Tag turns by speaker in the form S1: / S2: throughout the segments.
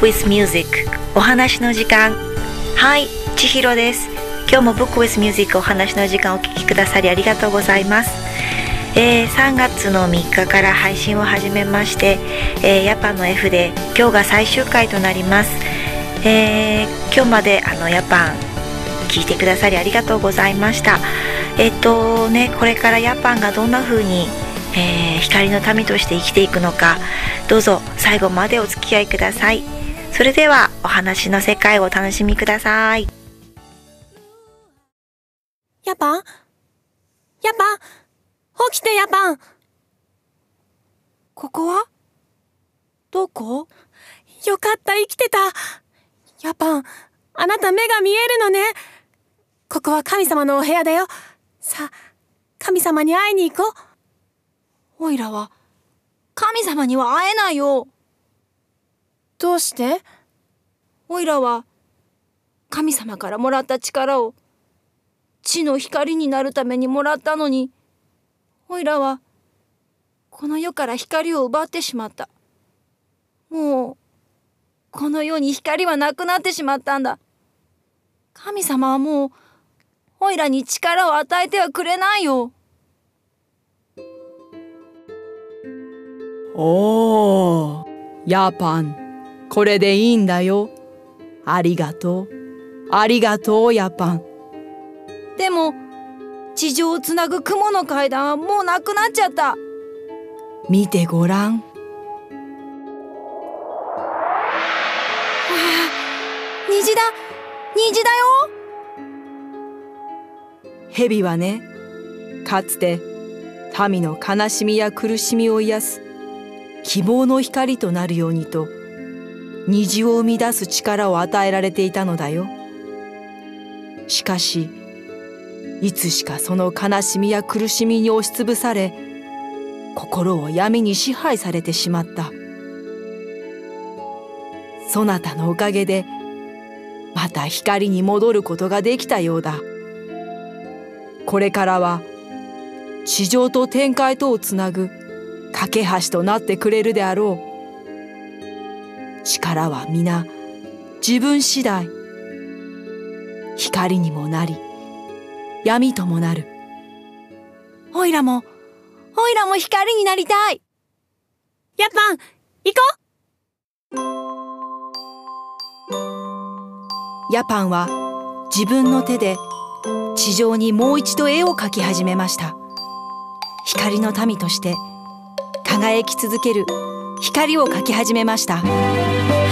S1: with Music お話の時間。はい千尋です。今日も Book with Music お話の時間お聞きくださりありがとうございます。えー、3月の3日から配信を始めまして、えー、ヤパンの F で今日が最終回となります、えー、今日まであのヤパン聞いてくださりありがとうございました。えっ、とねこれからヤパンがどんな風にえー、光の民として生きていくのかどうぞ最後までお付き合いください。それではお話の世界をお楽しみください。
S2: ヤパンヤパン起きてヤパンここは？どこ？よかった生きてた。ヤパンあなた目が見えるのね。ここは神様のお部屋だよ。さあ神様に会いに行こう。おいらは、神様には会えないよ。どうして？おいらは、神様からもらった力を、地の光になるためにもらったのに、おいらは、この世から光を奪ってしまった。もう、この世に光はなくなってしまったんだ。神様はもう、おいらに力を与えてはくれないよ。
S3: おお、ヤパン、これでいいんだよ。ありがとう。ありがとう、ヤパン。
S2: でも、地上をつなぐ雲の階段はもうなくなっちゃった。
S3: 見てごらん。
S2: 虹だ虹だよ
S3: 蛇はね、かつて民の悲しみや苦しみを癒す希望の光となるようにと虹を生み出す力を与えられていたのだよ。しかしいつしかその悲しみや苦しみに押しつぶされ心を闇に支配されてしまった。そなたのおかげでまた光に戻ることができたようだ。これからは地上と天界とをつなぐ架け橋となってくれるであろう力は皆自分次第。光にもなり闇ともなる。
S2: おいらもおいらも光になりたい。やっぱん行
S3: こう。ヤパンは自分の手で地上にもう一度絵を描き始めました。光の民として輝き続ける光を描き始めました。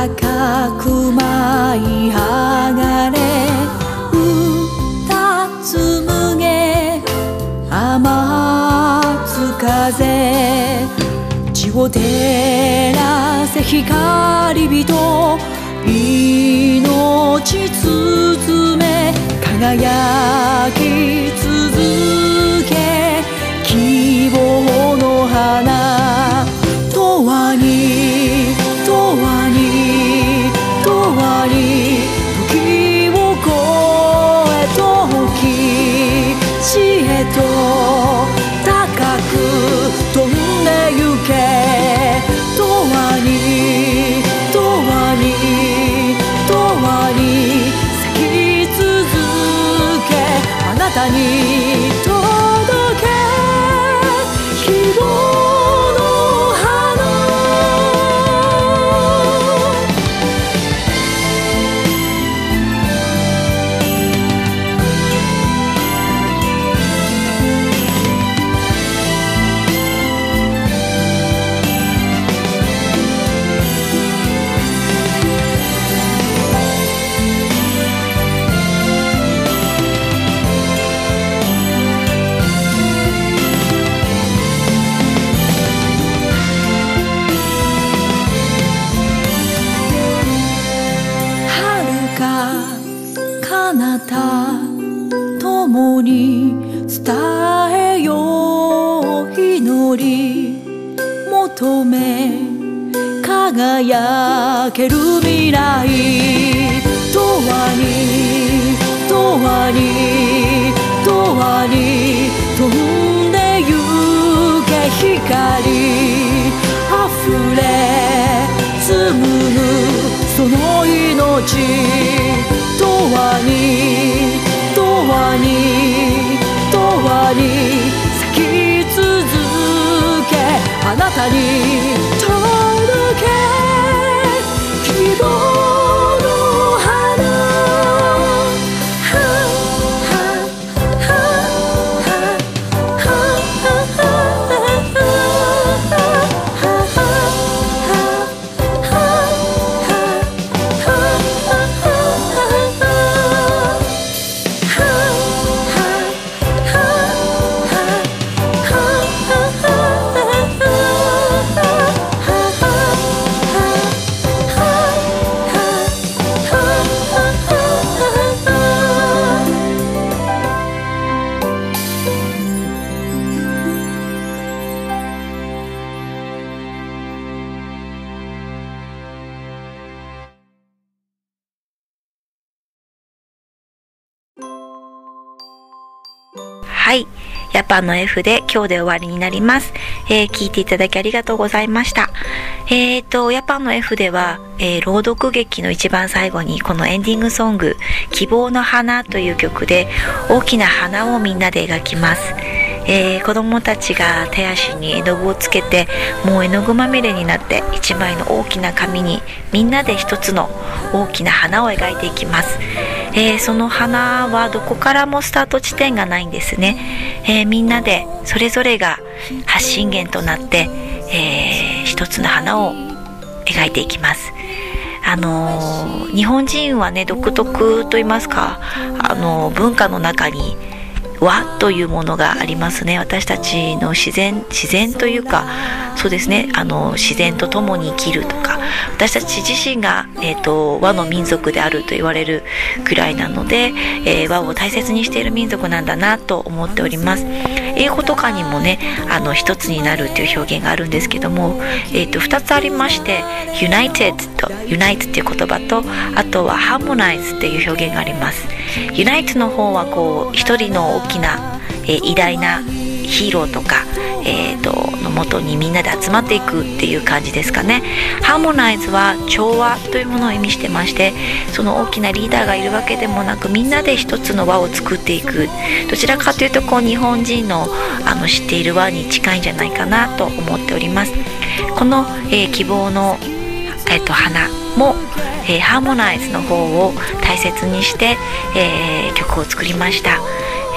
S3: 高く舞い上がれ。二つ麦雨つ風地を照らせ光人命包め。輝き続け希望の花。求め輝ける未来永遠に永遠に永遠に飛んでゆけ光溢れ紡ぐその命永遠に永遠に永遠にあなたに。
S1: はい。ヤパンの F で今日で終わりになります。えー聞いていただきありがとうございました。えーと、ヤパンの F では、えー朗読劇の一番最後にこのエンディングソング、希望の花という曲で大きな花をみんなで描きます。えー子供たちが手足に絵の具をつけてもう絵の具まみれになって一枚の大きな紙にみんなで一つの大きな花を描いていきます、えーその花はどこからもスタート地点がないんですね、えーみんなでそれぞれが発信源となって、えー一つの花を描いていきます。あのー日本人はね独特と言いますか、あのー文化の中に和というものがありますね。私たちの自然自然というかそうですね。あの自然と共に生きるとか。私たち自身が、えー、と和の民族であると言われるくらいなので、えー和を大切にしている民族なんだなと思っております。英語とかにもねあの一つになるっていう表現があるんですけども、えー、と2つありまして United と Unite っていう言葉とあとは Harmonize っていう表現があります。Unite の方はこう一人の大きな、えー偉大なヒーローとか、えー、とのもとにみんなで集まっていくっていう感じですかね。ハーモナイズは調和というものを意味してましてその大きなリーダーがいるわけでもなくみんなで一つの輪を作っていく。どちらかというとこう日本人のあの知っている輪に近いんじゃないかなと思っております。この、えー希望のえっと花も、えーハーモナイズの方を大切にして、えー曲を作りました、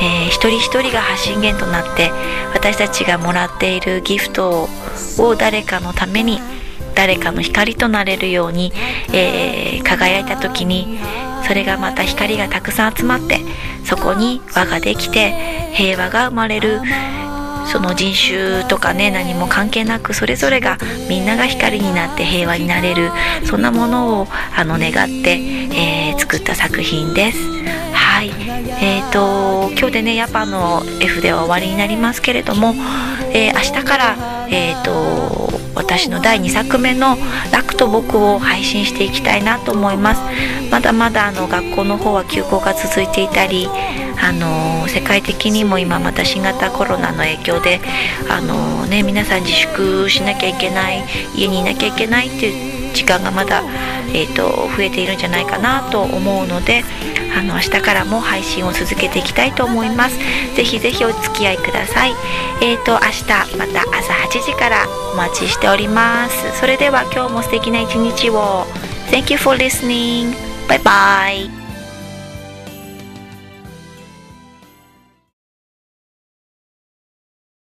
S1: えー一人一人が発信源となって私たちがもらっているギフトを誰かのために誰かの光となれるように、えー輝いた時にそれがまた光がたくさん集まってそこに輪ができて平和が生まれる。その人種とかね何も関係なくそれぞれがみんなが光になって平和になれるそんなものをあの願って、えー作った作品です。はい。えーと、今日でねヤパの F では終わりになりますけれども、えー、明日から、えーと、私の第2作目の「楽と僕」を配信していきたいなと思います。まだまだあの学校の方は休校が続いていたりあの世界的にも今また新型コロナの影響であの、ね、皆さん自粛しなきゃいけない家にいなきゃいけないっていう時間がまだ、えーと増えているんじゃないかなと思うのであの明日からも配信を続けていきたいと思いますぜひぜひお付き合いくださいえーと明日また朝8時からお待ちしておりますそれでは今日も素敵な一日を Thank you for listening. Bye bye.